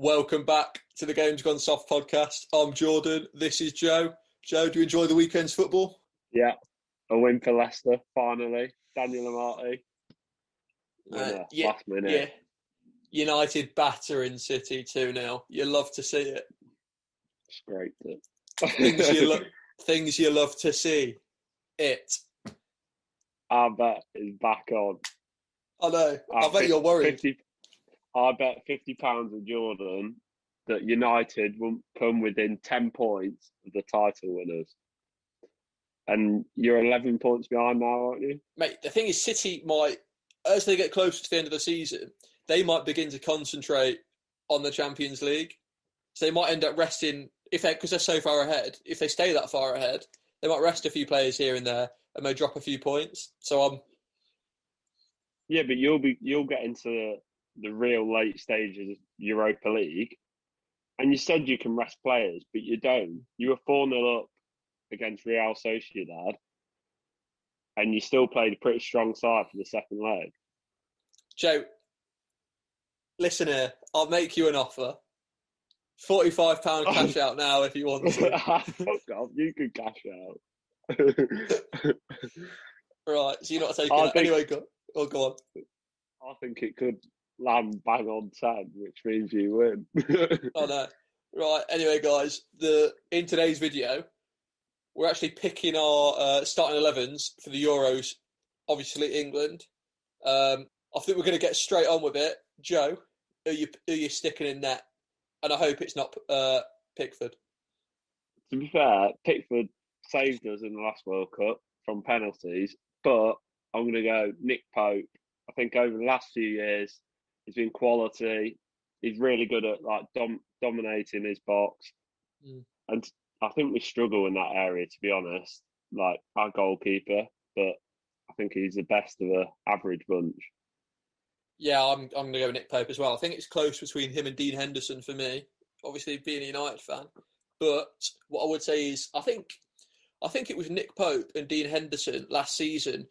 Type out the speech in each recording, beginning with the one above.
Welcome back to the Games Gone Soft podcast. I'm Jordan. This is Joe. Joe, do you enjoy the weekend's football? Yeah, a win for Leicester finally. Daniel Amartey. Uh, yeah, last minute. yeah. United battering City 2 0. You love to see it. Scraped it. Things you, lo- things you love to see. It. I bet is back on. I know. I, bet you're worried. 50, I bet fifty pounds of Jordan that United won't come within ten points of the title winners. And you're eleven points behind now, aren't you? Mate, the thing is, City might, as they get closer to the end of the season, they might begin to concentrate on the Champions League. So they might end up resting if they because they're so far ahead. If they stay that far ahead, they might rest a few players here and there and may drop a few points. So I'm. um, Yeah, but you'll be you'll get into the real late stages of Europa League, and you said you can rest players, but you don't. You were four 0 up against Real Sociedad, and you still played a pretty strong side for the second leg. Joe, listen here. I'll make you an offer. Forty-five pound cash out now if you want to. Oh, Fuck off! You can cash out. right, so you're not taking I that think- anyway. Go, oh, go on. I think it could land bang on ten, which means you win. Oh no. Right. Anyway, guys, the in today's video, we're actually picking our uh, starting 11s for the Euros. Obviously, England. Um, I think we're going to get straight on with it. Joe, who you who you sticking in net? And I hope it's not uh, Pickford. to be fair, Pickford saved us in the last World Cup from penalties, but I'm going to go Nick Pope. I think over the last few years, he's been quality. He's really good at like dom- dominating his box, Mm. and I think we struggle in that area to be honest. Like our goalkeeper, but I think he's the best of a average bunch. Yeah, I'm I'm going to go Nick Pope as well. I think it's close between him and Dean Henderson for me. Obviously, being a United fan, but what I would say is I think I think it was Nick Pope and Dean Henderson last season.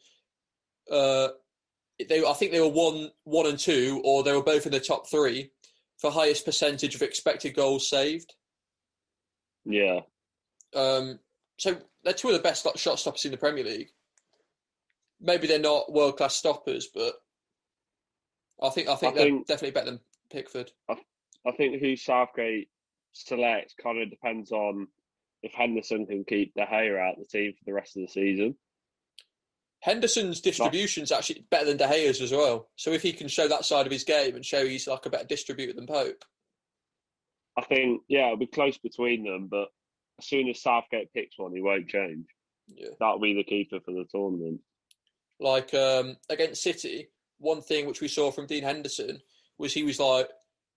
Uh, they I think they were one one and two, or they were both in the top three for highest percentage of expected goals saved. Yeah, Um, so they're two of the best shot stoppers in the Premier League. Maybe they're not world class stoppers, but I think I think I they're think- definitely better than Pickford. I think who Southgate selects kind of depends on if Henderson can keep De Gea out of the team for the rest of the season. Henderson's distribution's actually better than De Gea's as well. So if he can show that side of his game and show he's like a better distributor than Pope, I think, yeah, it'll be close between them, but as soon as Southgate picks one, he won't change. yeah. That'll be the keeper for the tournament. Like um, against City, one thing which we saw from Dean Henderson was he was like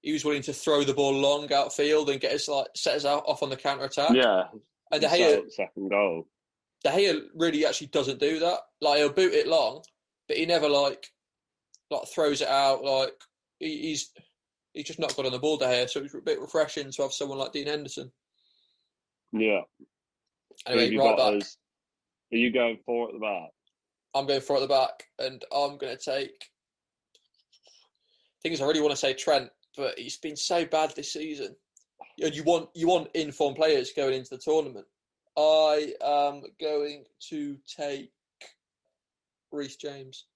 he was willing to throw the ball long outfield and get us like set us out off on the counter attack. Yeah, and De Gea, second goal. De Gea really actually doesn't do that. Like he'll boot it long, but he never like like throws it out. Like he, he's he's just not good on the ball, De Gea. So it's a bit refreshing to have someone like Dean Henderson. Yeah. Anyway, right back. as- Are you going four at the back? I'm going for at the back, and I'm going to take. Things I really want to say Trent, but he's been so bad this season. And you want you want informed players going into the tournament. I am going to take Reece James.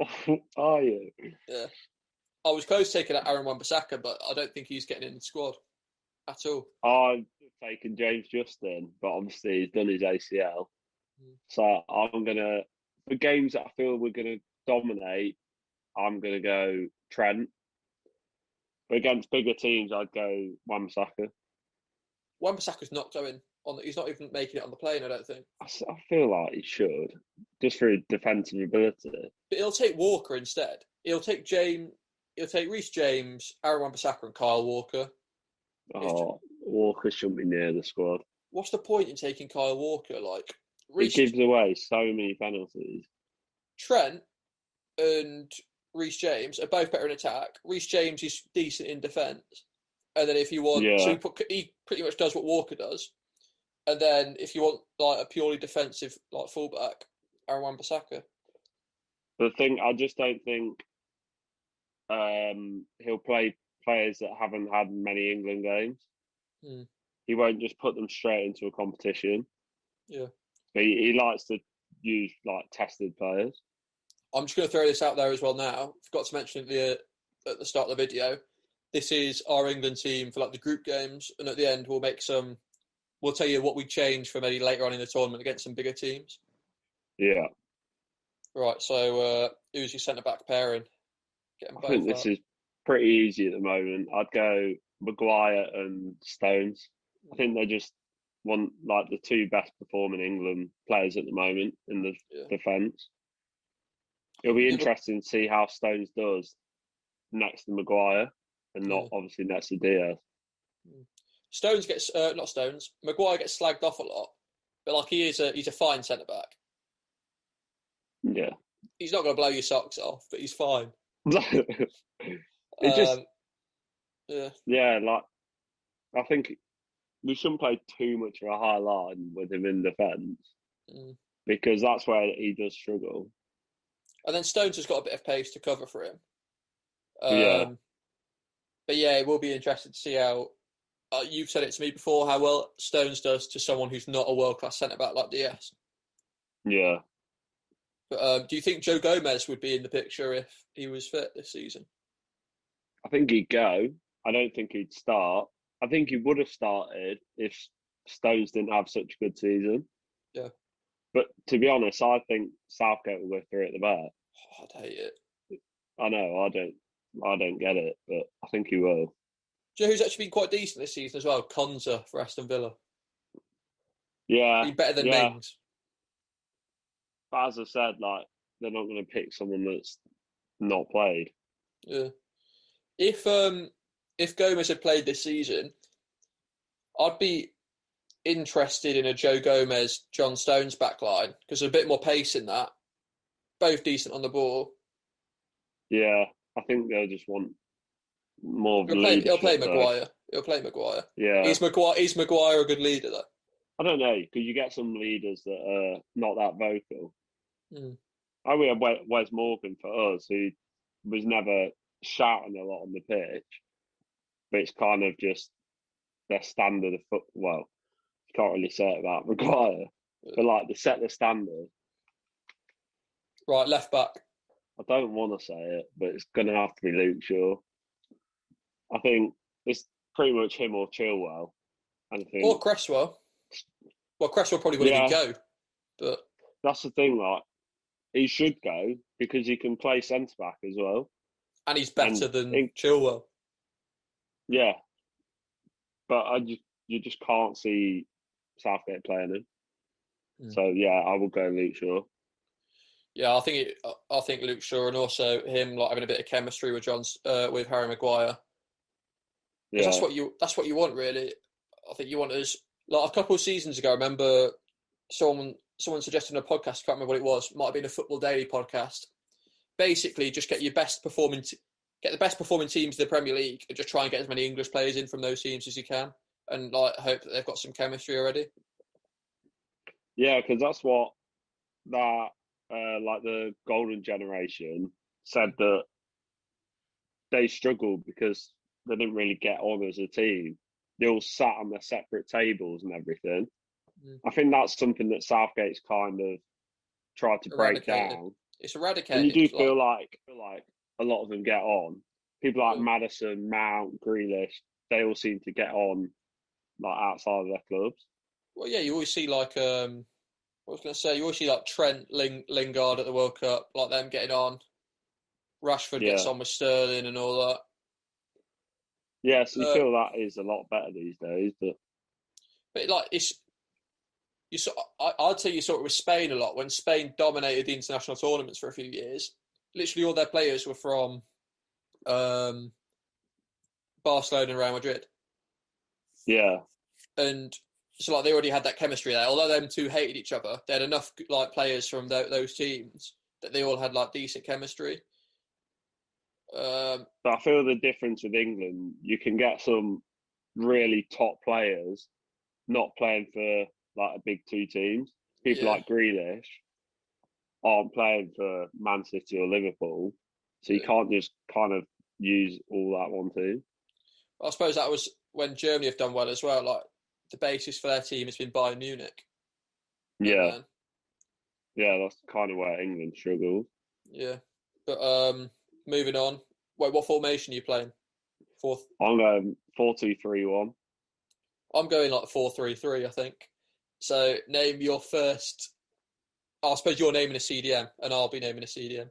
Are you? Yeah. I was close taking Aaron Wan-Bissaka, but I don't think he's getting in the squad at all. I'm taking James Justin, but obviously he's done his ACL. Mm. So I'm gonna for games that I feel we're gonna dominate, I'm gonna go Trent. But against bigger teams, I'd go Wamsaka. Wan-Bissaka's not going on. The, he's not even making it on the plane. I don't think. I feel like he should, just for his defensive ability. But he'll take Walker instead. He'll take James. He'll take Reece James, Aaron Wan-Bissaka, and Kyle Walker. Oh, Walker shouldn't be near the squad. what's the point in taking Kyle Walker? Like He gives away so many penalties. Trent and Reece James are both better in attack. Reece James is decent in defence, and then if you want, so Yeah. he, put, he pretty much does what Walker does. And then if you want like a purely defensive like fullback, Aaron Wan-Bissaka. The thing, I just don't think um, he'll play players that haven't had many England games. Hmm. He won't just put them straight into a competition. Yeah. He, he likes to use like tested players. I'm just going to throw this out there as well now. Forgot to mention it the, at the start of the video. This is our England team for like the group games, and at the end we'll make some. We'll tell you what we changed for maybe later on in the tournament against some bigger teams. Yeah. Right. So uh, who's your centre back pairing? I think this up. is pretty easy at the moment. I'd go Maguire and Stones. I think they're just one like the two best performing England players at the moment in the Yeah. defence. It'll be interesting to see how Stones does next to Maguire and not Yeah. obviously next to Dias. Stones gets uh, not Stones. Maguire gets slagged off a lot, but like he is a he's a fine centre back. Yeah. He's not going to blow your socks off, but he's fine. it just Um, yeah, yeah, like I think we shouldn't play too much of a high line with him in defence Mm. because that's where he does struggle. and then Stones has got a bit of pace to cover for him. Um, Yeah. But yeah, it will be interesting to see how. Uh, you've said it to me before how well Stones does to someone who's not a world class centre back like Dias. Yeah. But um, do you think Joe Gomez would be in the picture if he was fit this season? I think he'd go. I don't think he'd start. I think he would have started if Stones didn't have such a good season. Yeah. But to be honest, I think Southgate will go through at the back. Oh, I'd hate it. I know, I don't I don't get it, but I think he will. You know who's actually been quite decent this season as well? Konsa for Aston Villa. Yeah. Been better than yeah. Mings. But as I said, like they're not gonna pick someone that's not played. Yeah. If um if Gomez had played this season, I'd be interested in a Joe Gomez, John Stones backline because there's a bit more pace in that. Both decent on the ball. Yeah. I think they'll just want more He'll play, he'll play though. Maguire. He'll play Maguire. Yeah. Is Maguire is Maguire a good leader though? I don't know because you get some leaders that are not that vocal. Mm. I we had Wes Morgan for us, who was never shouting a lot on the pitch, but it's kind of just their standard of foot. Well, you can't really say it about Maguire, but like they set the standard. Right, left back. I don't want to say it, but it's going to have to be Luke Shaw. I think it's pretty much him or Chilwell. And I think Or Cresswell. Well, Cresswell probably wouldn't even Yeah. go. But that's the thing. Like he should go because he can play centre back as well. and he's better And than in- Chilwell. Yeah, but I just you just can't see Southgate playing him. Mm. So yeah, I will go Luke Shaw. Yeah, I think it, I think Luke Shaw and also him like having a bit of chemistry with John's uh, with Harry Maguire. Yeah, That's what you that's what you want really. I think you want is like a couple of seasons ago. I remember someone someone suggested in a podcast. I can't remember what it was. Might have been a Football Daily podcast. Basically, just get your best performing, t- get the best performing teams in the Premier League, and just try and get as many English players in from those teams as you can, and like hope that they've got some chemistry already. yeah, because that's what that uh, like the golden generation said that they struggled because they didn't really get on as a team. They all sat on their separate tables and everything. Mm. I think that's something that Southgate's kind of tried to break down. It's eradicated. And you do feel like feel like a lot of them get on. People like Mm. Maddison, Mount, Grealish, they all seem to get on like outside of their clubs. Well, yeah, you always see like um, I was going to say you always see like Trent Ling- Lingard at the World Cup, like them getting on. Rashford gets on with Sterling and all that. Yeah, so you Uh, feel that is a lot better these days. But But like it's you sort I, I'd say you saw it with Spain a lot when Spain dominated the international tournaments for a few years. Literally all their players were from um, Barcelona and Real Madrid, yeah, and so like they already had that chemistry there. Although them two hated each other, they had enough like players from tho- those teams that they all had like decent chemistry. Um, but I feel the difference with England, you can get some really top players not playing for like a big two teams. People Yeah. like Grealish aren't playing for Man City or Liverpool, so you Yeah. can't just kind of use all that one team. I suppose that was when Germany have done well as well. Like the basis for their team has been Bayern Munich. Yeah, yeah, that's kind of where England struggled. yeah. But um, moving on. Wait, what formation are you playing? Fourth. I'm going four two three one. I'm going like four three three. I think. So name your first. I suppose you're naming a CDM, and I'll be naming a CDM.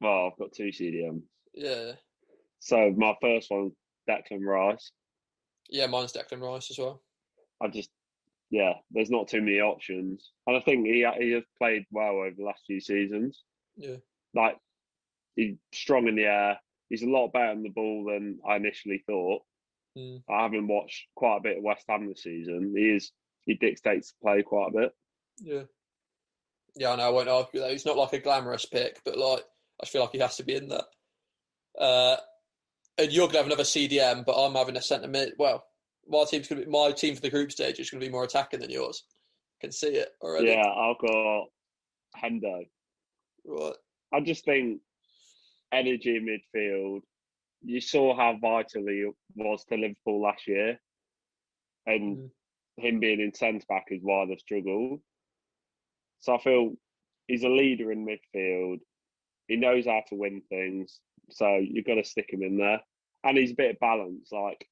Well, I've got two CDMs. Yeah, So my first one, Declan Rice. yeah. Mine's Declan Rice as well. I just, yeah, there's not too many options, and I think he he has played well over the last few seasons. Yeah, Like he's strong in the air. He's a lot better on the ball than I initially thought. Mm. I haven't watched quite a bit of West Ham this season. He is he dictates the play quite a bit. yeah, yeah. I know. I won't argue that. He's not like a glamorous pick, but like I feel like he has to be in there. Uh, and you're gonna have another CDM, but I'm having a centre mid. Well, my team's gonna be my team for the group stage is gonna be more attacking than yours. I Can see it already. Yeah, I've got Hendo. Right. I just think energy in midfield. You saw how vital he was to Liverpool last year, and Mm. him being in centre back is why they've struggled. So I feel he's a leader in midfield. He knows how to win things, so you've got to stick him in there. And he's a bit of balance. Like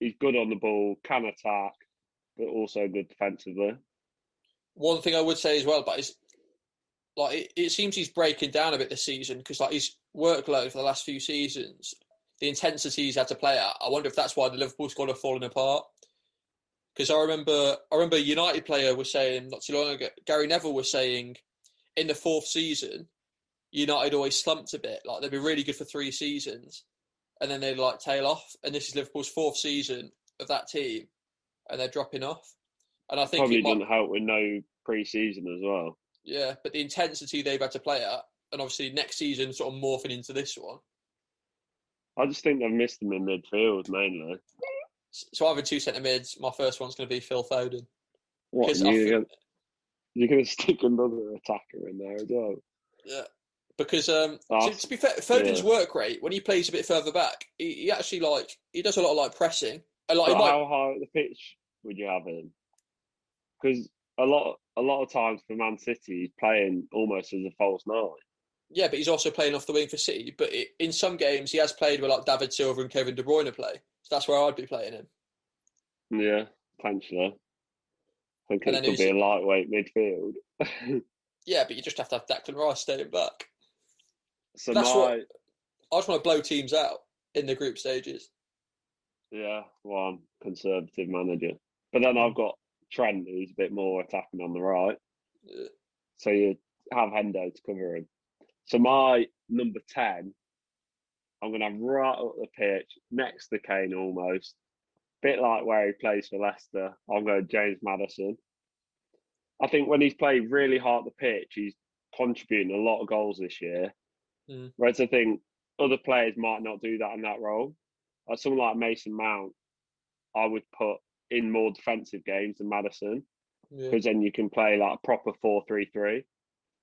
he's good on the ball, can attack, but also good defensively. One thing I would say as well, but is like it, it seems he's breaking down a bit this season because like his workload for the last few seasons, the intensity he's had to play at. I wonder if that's why the Liverpool squad have fallen apart. Because I remember, I remember a United player was saying not too long ago. Gary Neville was saying in the fourth season, United always slumped a bit. Like they'd be really good for three seasons, and then they'd like tail off. And this is Liverpool's fourth season of that team, and they're dropping off. And I think Probably might, didn't help with no pre-season as well. Yeah, but the intensity they've had to play at, and obviously next season sort of morphing into this one. I just think they've missed him in midfield mainly. So I have two centre mids. My first one's going to be Phil Foden. What? You're gonna, you're gonna stick another attacker in there as well. Yeah. Because um, Ah, to, to be fair, Foden's yeah. work rate when he plays a bit further back, he, he actually like he does a lot of like pressing. Like he might, how high the pitch would you have him? Because a lot, a lot of times for Man City, he's playing almost as a false nine. yeah, but he's also playing off the wing for City. But it, in some games, he has played with like David Silva and Kevin De Bruyne play. So that's where I'd be playing him. Yeah, potentially. I think And it could be a lightweight midfield. Yeah, but you just have to have Declan Rice staying back. so That's my, what- I just want to blow teams out in the group stages. yeah, well, I'm conservative manager, but then I've got Trent, who's a bit more attacking on the right. Yeah. So you have Hendo to cover him. So my number ten, I'm gonna have right up the pitch, next to Kane almost. Bit like where he plays for Leicester. I'm going James Maddison. I think when he's played really hard the pitch, he's contributing a lot of goals this year. Mm. Whereas I think other players might not do that in that role. Like someone like Mason Mount, I would put in more defensive games than Maddison Yeah. because then you can play like a proper 4 3 3.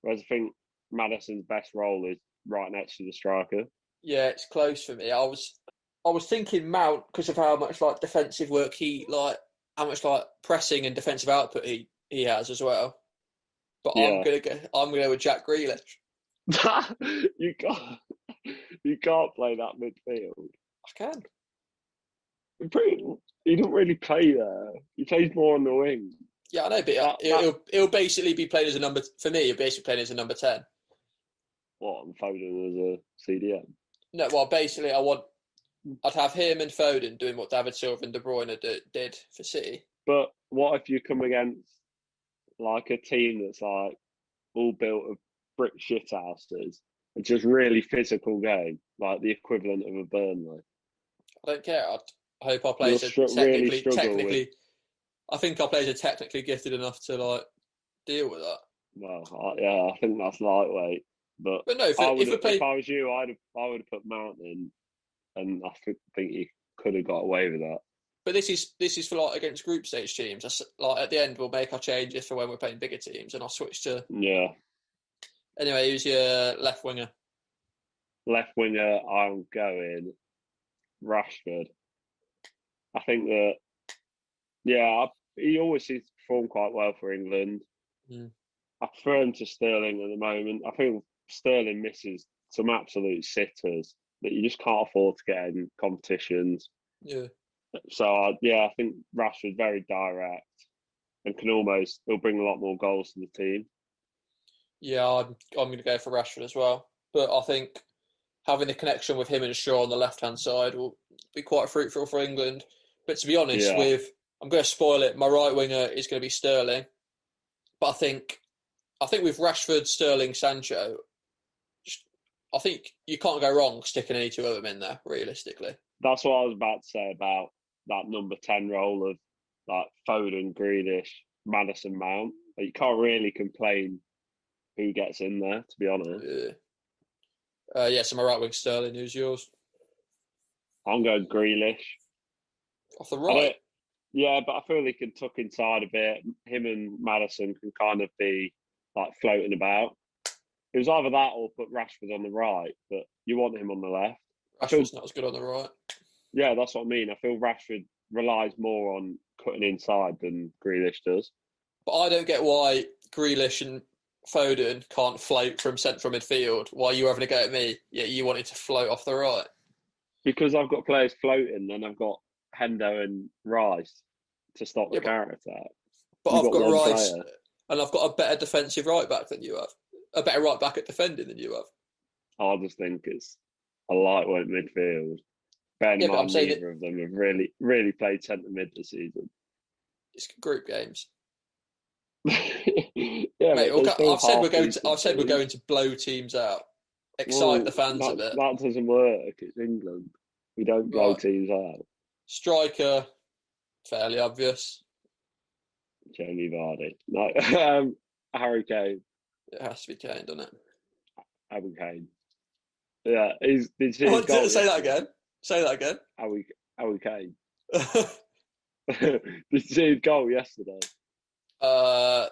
Whereas I think Maddison's best role is right next to the striker. Yeah, it's close for me. I was I was thinking Mount because of how much like defensive work he like how much like pressing and defensive output he he has as well. But I'm gonna go I'm gonna go with Jack Grealish. you can't you can't play that midfield. I can. You're Pretty, he doesn't really play there. He plays more on the wing. Yeah, I know, but uh, That- it'll, that- it'll, it'll basically be playing as a number for me. It'll basically playing as a number ten. What and Foden as a CDM. No, well, basically, I want I'd have him and Foden doing what David Silva and De Bruyne did, did for City. But what if you come against like a team that's like all built of brick shit houses? It's just really physical game, like the equivalent of a Burnley. I don't care. I'd, I hope our players are str- really technically with- I think our players are technically gifted enough to like deal with that. Well, I, yeah, I think that's lightweight. But But no, if, I if if I was you, I'd have, I would have put Mount in, and I think think he could have got away with that. but this is this is for like against group stage teams. That's, like at the end, we'll make our changes for when we're playing bigger teams, and I'll switch to Yeah, anyway. Who's your left winger? left winger, I'm going Rashford. I think that, yeah, he always seems to perform quite well for England. Mm. I prefer him to Sterling at the moment. I think Sterling misses some absolute sitters that you just can't afford to get in competitions. Yeah. So uh, yeah, I think Rashford's very direct and can almost he'll bring a lot more goals to the team. Yeah, I'm I'm going to go for Rashford as well. But I think having the connection with him and Shaw on the left hand side will be quite fruitful for England. But to be honest, Yeah. with I'm going to spoil it. My right winger is going to be Sterling, but I think I think with Rashford, Sterling, Sancho, I think you can't go wrong sticking any two of them in there. Realistically, That's what I was about to say about that number ten role of like Foden, Grealish, Maddison, Mount. Like, you can't really complain who gets in there, to be honest. yeah. Uh, yeah, so my right wing Sterling. Who's yours? I'm going Grealish. Off the right. yeah, but I feel he can tuck inside a bit. Him and Maddison can kind of be like floating about. It was either that or put Rashford on the right, but you want him on the left. Rashford's not as good on the right. Yeah, that's what I mean. I feel Rashford relies more on cutting inside than Grealish does. But I don't get why Grealish and Foden can't float from central midfield. Why are you having a go at me? Yeah, you wanted to float off the right. Because I've got players floating and I've got Hendo and Rice to stop the Yeah, but- counter attack. But You've I've got got, Rice, player. and I've got a better defensive right back than you have. A better right back at defending than you have. I just think it's a lightweight midfield. Ben, Yeah, mind, neither of them have really, really played centre mid this season. It's group games. yeah, Mate, I've said we're going to. I've said we're going to blow teams out, excite Well, the fans that, a bit. That doesn't work. It's England. We don't blow Right. teams out. Striker, fairly obvious. Jamie Vardy. No, um, Harry Kane. It has to be Kane, doesn't it? Harry Kane. Yeah, he's. Did his What, say that again. Say that again. Harry, Harry Kane. did you see his goal yesterday? uh,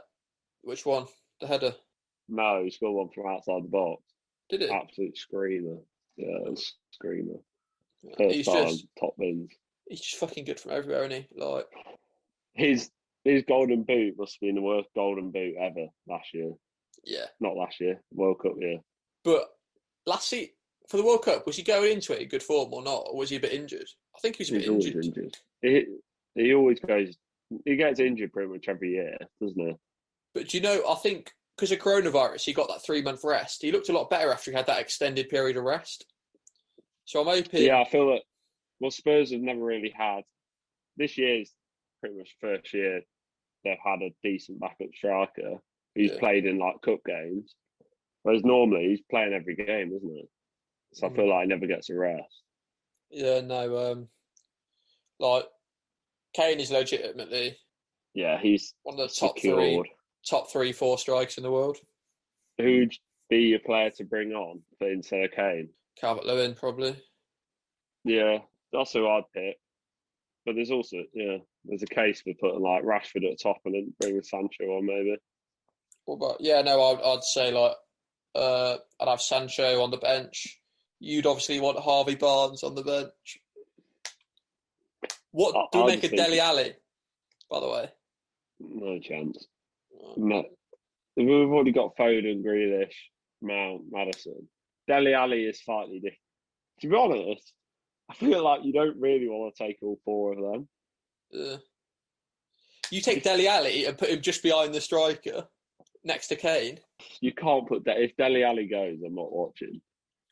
which one? The header. No, he scored one from outside the box. Did it? Absolute screamer. Yeah, screamer. First He's time, just top bins. He's just fucking good from everywhere, isn't he? Like His his golden boot must have been the worst golden boot ever last year. yeah. Not last year, World Cup year. But last year for the World Cup, was he going into it in good form or not? Or was he a bit injured? I think he was a He's bit injured. injured. He he always goes. He gets injured pretty much every year, doesn't he? But do you know, I think because of coronavirus, he got that three month rest. He looked a lot better after he had that extended period of rest. So I'm hoping. Yeah, I feel that. Well, Spurs have never really had. This year's pretty much first year they've had a decent backup striker who's Yeah. played in like cup games, whereas normally he's playing every game, isn't it? So I Mm. feel like he never gets a rest. Yeah, no. Um, like Kane is legitimately Yeah, he's one of the top three, top three, four strikes in the world. Who'd be your player to bring on for instead of Kane? Calvert Lewin probably. Yeah, that's who I'd pick. But there's also yeah, there's a case for putting like Rashford at the top and then bringing Sancho on maybe. What about? Yeah, no. I'd, I'd say like uh, I'd have Sancho on the bench. You'd obviously want Harvey Barnes on the bench. What I- do we make Dele thinking- Alli? By the way, No chance. Oh, No. We've already got Foden, Grealish, Mount, Maddison. Dele Alli is slightly different. To be honest, I feel like you don't really want to take all four of them. uh, you take Dele Alli and put him just behind the striker, next to Kane. You can't put that. If Dele Alli goes, I'm not watching.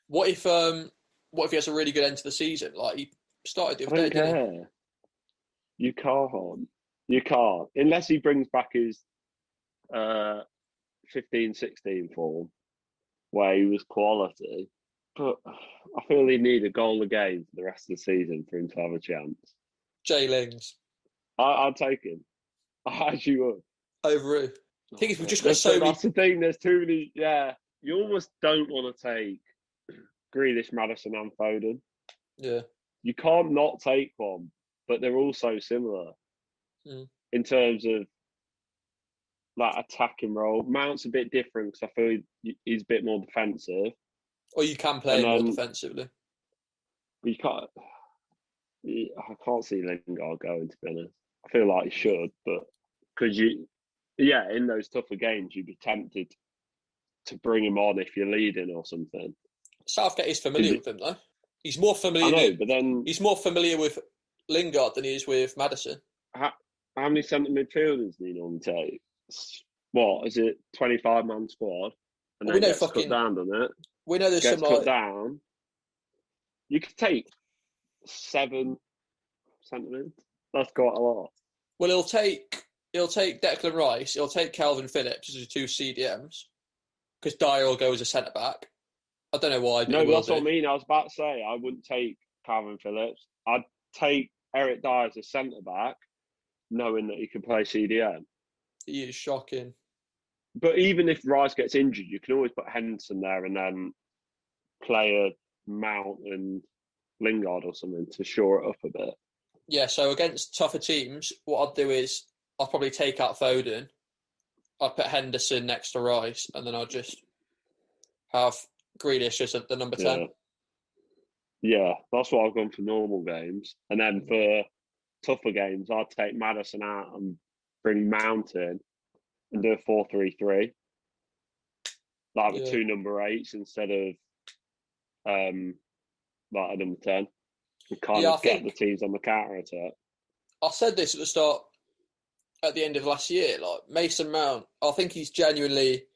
What if um, what if he has a really good end to the season? Like he started the I don't day, care. You can't. You can't. Unless he brings back his uh, 15 16 form where he was quality. But I feel he need a goal a game for the rest of the season for him to have a chance. Jay Lings I, I'd take him. I actually would. over who? Thing is, we've just got so many. that's the thing. There's too many. Yeah, you almost don't want to take Grealish, Maddison, and Foden. Yeah, You can't not take one, but they're all so similar Mm. in terms of like attacking role. Mount's a bit different because I feel he's a bit more defensive. Or you can play more um, defensively. You can't. I can't see Lingard going. To be honest, I feel like he should, but because you, yeah, in those tougher games, you'd be tempted to bring him on if you're leading or something. Southgate is familiar with him though. He's more familiar. I know, with, but then he's more familiar with Lingard than he is with Maddison. how, how many centre midfielders do you normally take? What is it? Twenty-five man squad, and Well, then we know fucking- cut down, doesn't it? We know there's Gets some cut like down. You could take seven centre mids. That's quite a lot. well, he'll take he'll take Declan Rice, he'll take Kalvin Phillips as his two CDMs because Dier will go as a centre back. I don't know why. No, he but will that's what I mean. I was about to say I wouldn't take Kalvin Phillips. I'd take Eric Dier as a centre back, knowing that he could play CDM. He is shocking. But even if Rice gets injured, you can always put Henderson there and then play a Mount and Lingard or something to shore it up a bit. Yeah, so against tougher teams, what I'd do is I'd probably take out Foden. I'd put Henderson next to Rice, and then I'd just have Grealish as at the number Yeah. ten. Yeah, that's what I've gone for normal games. And then for tougher games, I'd take Maddison out and bring Mount in and do a 4 3 3. Like with Yeah. two number eights instead of um like a number 10. And kind Yeah, I of get think- the teams on the counter attack. I said this at the start, at the end of last year. Like Mason Mount, I think he's genuinely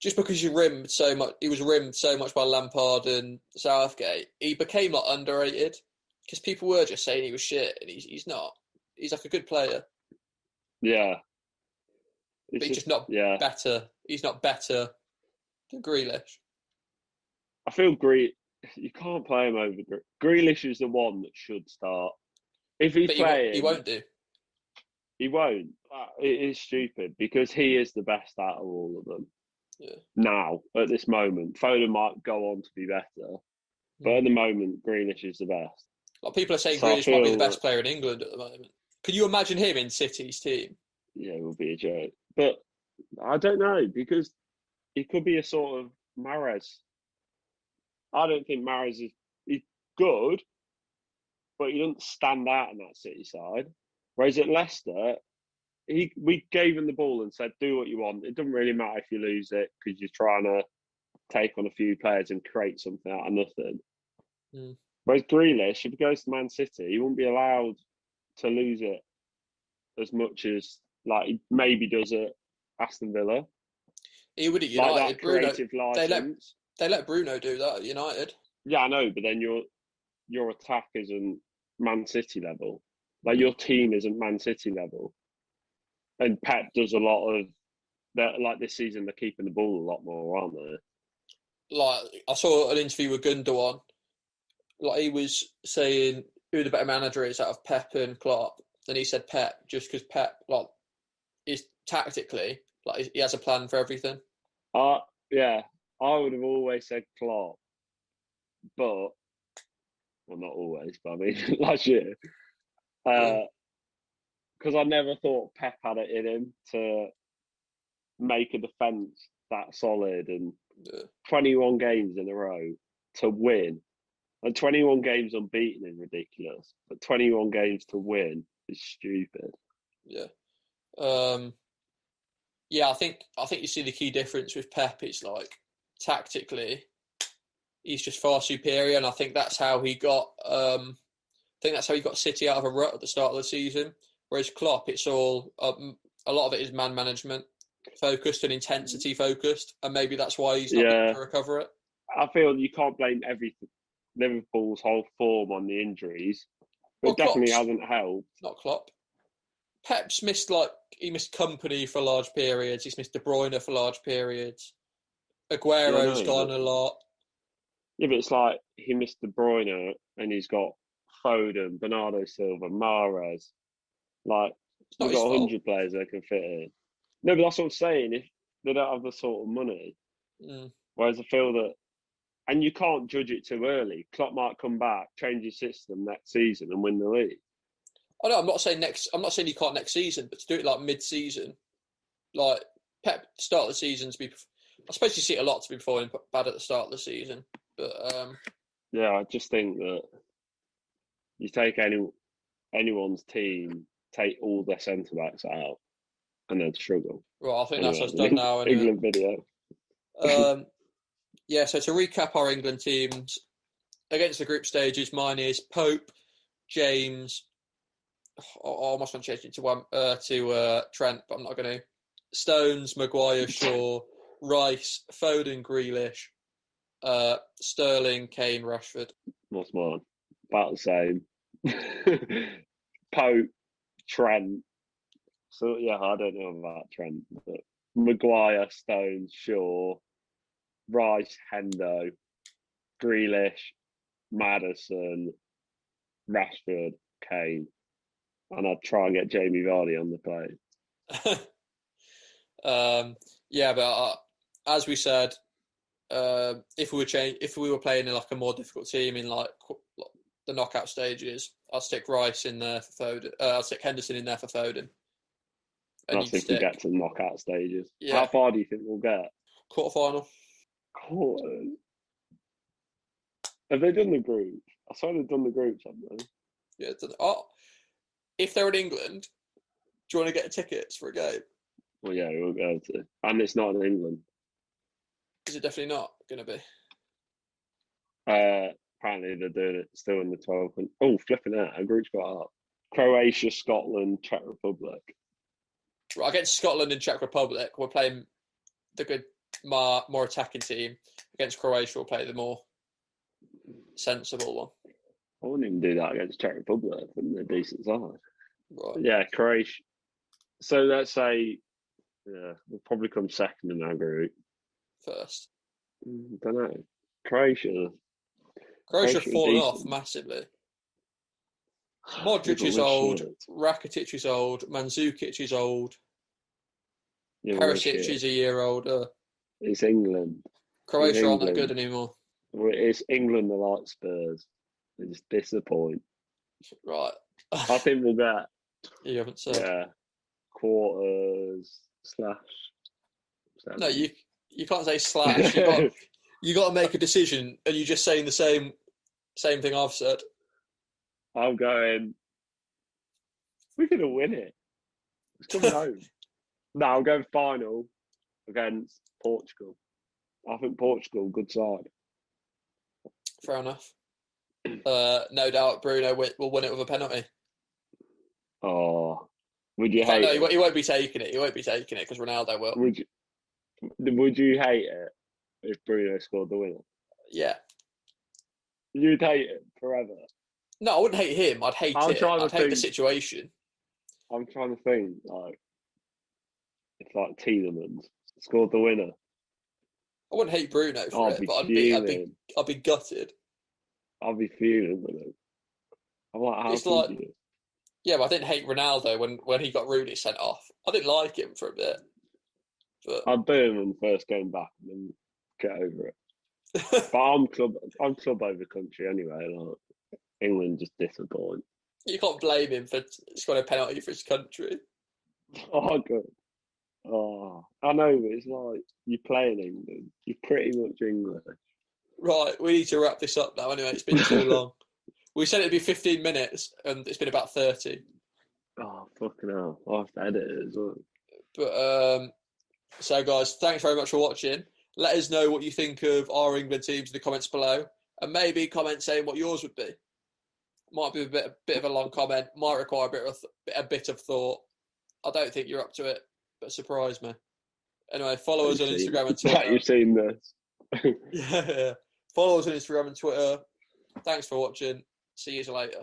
just because you rimmed so much. He was rimmed so much by Lampard and Southgate. He became like underrated because people were just saying he was shit, and he's he's not. He's like a good player, Yeah. But he's just not yeah. better. He's not better than Grealish. I feel Gre You can't play him over Gre- Grealish is the one that should start. If he's But he, won't, playing, he won't do. He won't. It is stupid because he is the best out of all of them. Yeah. Now, at this moment, Foden might go on to be better, but Mm. at the moment, Grealish is the best. Like people are saying So I Grealish might be the best player in England at the moment. Can you imagine him in City's team? Yeah, it will be a joke. But I don't know because he could be a sort of Mahrez. I don't think Mahrez is he's good, but he doesn't stand out in that City side. Whereas at Leicester, he we gave him the ball and said, "Do what you want. It doesn't really matter if you lose it because you're trying to take on a few players and create something out of nothing." Mm. Whereas Grealish, if he goes to Man City, he won't be allowed to lose it as much as like he maybe does at Aston Villa. He would at United. that Bruno, they let- they let Bruno do that at United. Yeah, I know, but then your your attack isn't Man City level. Like your team isn't Man City level. And Pep does a lot of that. Like this season, they're keeping the ball a lot more, aren't they? Like I saw an interview with Gundogan. Like he was saying who the better manager is out of Pep and Klopp, and he said Pep just because Pep like is tactically like he has a plan for everything. Uh yeah, I would have always said Klopp, but well, not always, but I mean last year, because I never thought Pep had it in him to make a defence that solid and Yeah. 21 games in a row to win. And 21 games unbeaten is ridiculous, but 21 games to win is stupid. Yeah. Um, yeah, I think I think you see the key difference with Pep. It's like tactically, he's just far superior, and I think that's how he got. Um, I think that's how he got City out of a rut at the start of the season. Whereas Klopp, it's all um, a lot of it is man management focused and intensity focused, and maybe that's why he's not Yeah. able to recover it. I feel you can't blame everything Liverpool's whole form on the injuries. It definitely Klopp's- hasn't helped. Not Klopp. Pep's missed like he missed company for large periods. He's missed De Bruyne for large periods. Aguero's no, gone a lot. Yeah, but it's like he missed De Bruyne and he's got Foden, Bernardo Silva, Mahrez. Like we've got hundred players they can fit in. No, but that's what I'm saying. If they don't have the sort of money, Mm. whereas I feel that, and you can't judge it too early. Klopp might come back, change his system next season, and win the league. I know. I'm not saying next. I'm not saying you can't next season, but to do it like mid-season, like Pep start of the season to be. I suppose you see it a lot to be performing bad at the start of the season, but um, Yeah, I just think that you take any anyone's team, take all their centre backs out, and they'd struggle. Right, I think that's Anyway, us done now. Anyway. England video. Um, yeah, so to recap our England teams against the group stages, mine is Pope, James. I almost want to change it to one uh, to uh, Trent, but I'm not going to. Stones, Maguire, Shaw, Rice, Foden, Grealish, uh, Sterling, Kane, Rashford. What's mine? About the same. Pope, Trent. So yeah, I don't know about Trent, but Maguire, Stones, Shaw, Rice, Hendo, Grealish, Maddison, Rashford, Kane, and I'd try and get Jamie Vardy on the plane. um, yeah, but uh, as we said, uh, if we were change, if we were playing in like a more difficult team in like the knockout stages, I'd stick Rice in there for Foden. Uh, I'd stick Henderson in there for Foden. And That's you'd we get to the knockout stages. Yeah. How far do you think we'll get? quarter final. Quarters. Have they done the group? I saw they've done the groups, haven't they? Yeah. Oh, if they're in England, do you want to get tickets for a game? Well, yeah, we'll go to. And it's not in England. Is it definitely not going to be? Uh, apparently they're doing it still in the 12. And, oh, flipping out. A group's got up. Croatia, Scotland, Czech Republic. Right, against Scotland and Czech Republic, we're playing the good, more, more attacking team. Against Croatia, we'll play the more sensible one. I wouldn't even do that against Czech Republic they're decent side. Right. Yeah, Croatia. So let's say, yeah, we'll probably come second in our group. First. Mm, don't know. Croatia. Croatia Croatia fallen off massively. Modric is old. Rakitic is old. Mandzukic is old. Yeah, Perisic is a year older. It's England. Croatia aren't that England. good anymore. Well, It's England the like Spurs. They just disappoint. Right. I think we'll get you haven't said. yeah quarters slash. No, you you can't say slash. You got you got to make a decision, and you're just saying the same same thing I've said. I'm going. We're gonna win it. It's coming home. No, I'm going final against Portugal. I think Portugal good side. Fair enough. Uh, no doubt Bruno wi- will win it with a penalty. Oh, would you hate no, it? he won't be taking it. He won't be taking it because Ronaldo will. Would you? Would you hate it if Bruno scored the winner? Yeah. You'd hate it forever. No, I wouldn't hate him. I'd hate I'm it. I'd hate the situation. I'm trying to think like it's like Tielemans scored the winner. I wouldn't hate Bruno for I'll it, but I'd be, I'd be. I'd be gutted. I'll be fuming with it. I'm like, how It's like- you? Yeah, but I didn't hate Ronaldo when, when he got Rooney sent off. I didn't like him for a bit, but I'd boo him in the first game back and then get over it. But I'm club. I'm club over country anyway. Like England just disappoint. you can't blame him for scoring a penalty for his country. Oh good. Oh, I know. But it's like you play in England. You're pretty much English. Right, we need to wrap this up now. Anyway, it's been too long. We said it'd be 15 minutes, and it's been about 30. Oh fucking hell! I have to edit it as well. But um, so, guys, thanks very much for watching. Let us know what you think of our England teams in the comments below, and maybe comment saying what yours would be. Might be a bit, a bit of a long comment. Might require a bit of a bit of thought. I don't think you're up to it, but surprise me. Anyway, follow us on Instagram and Twitter. you've seen this. yeah, follow us on Instagram and Twitter. Thanks for watching. See you later.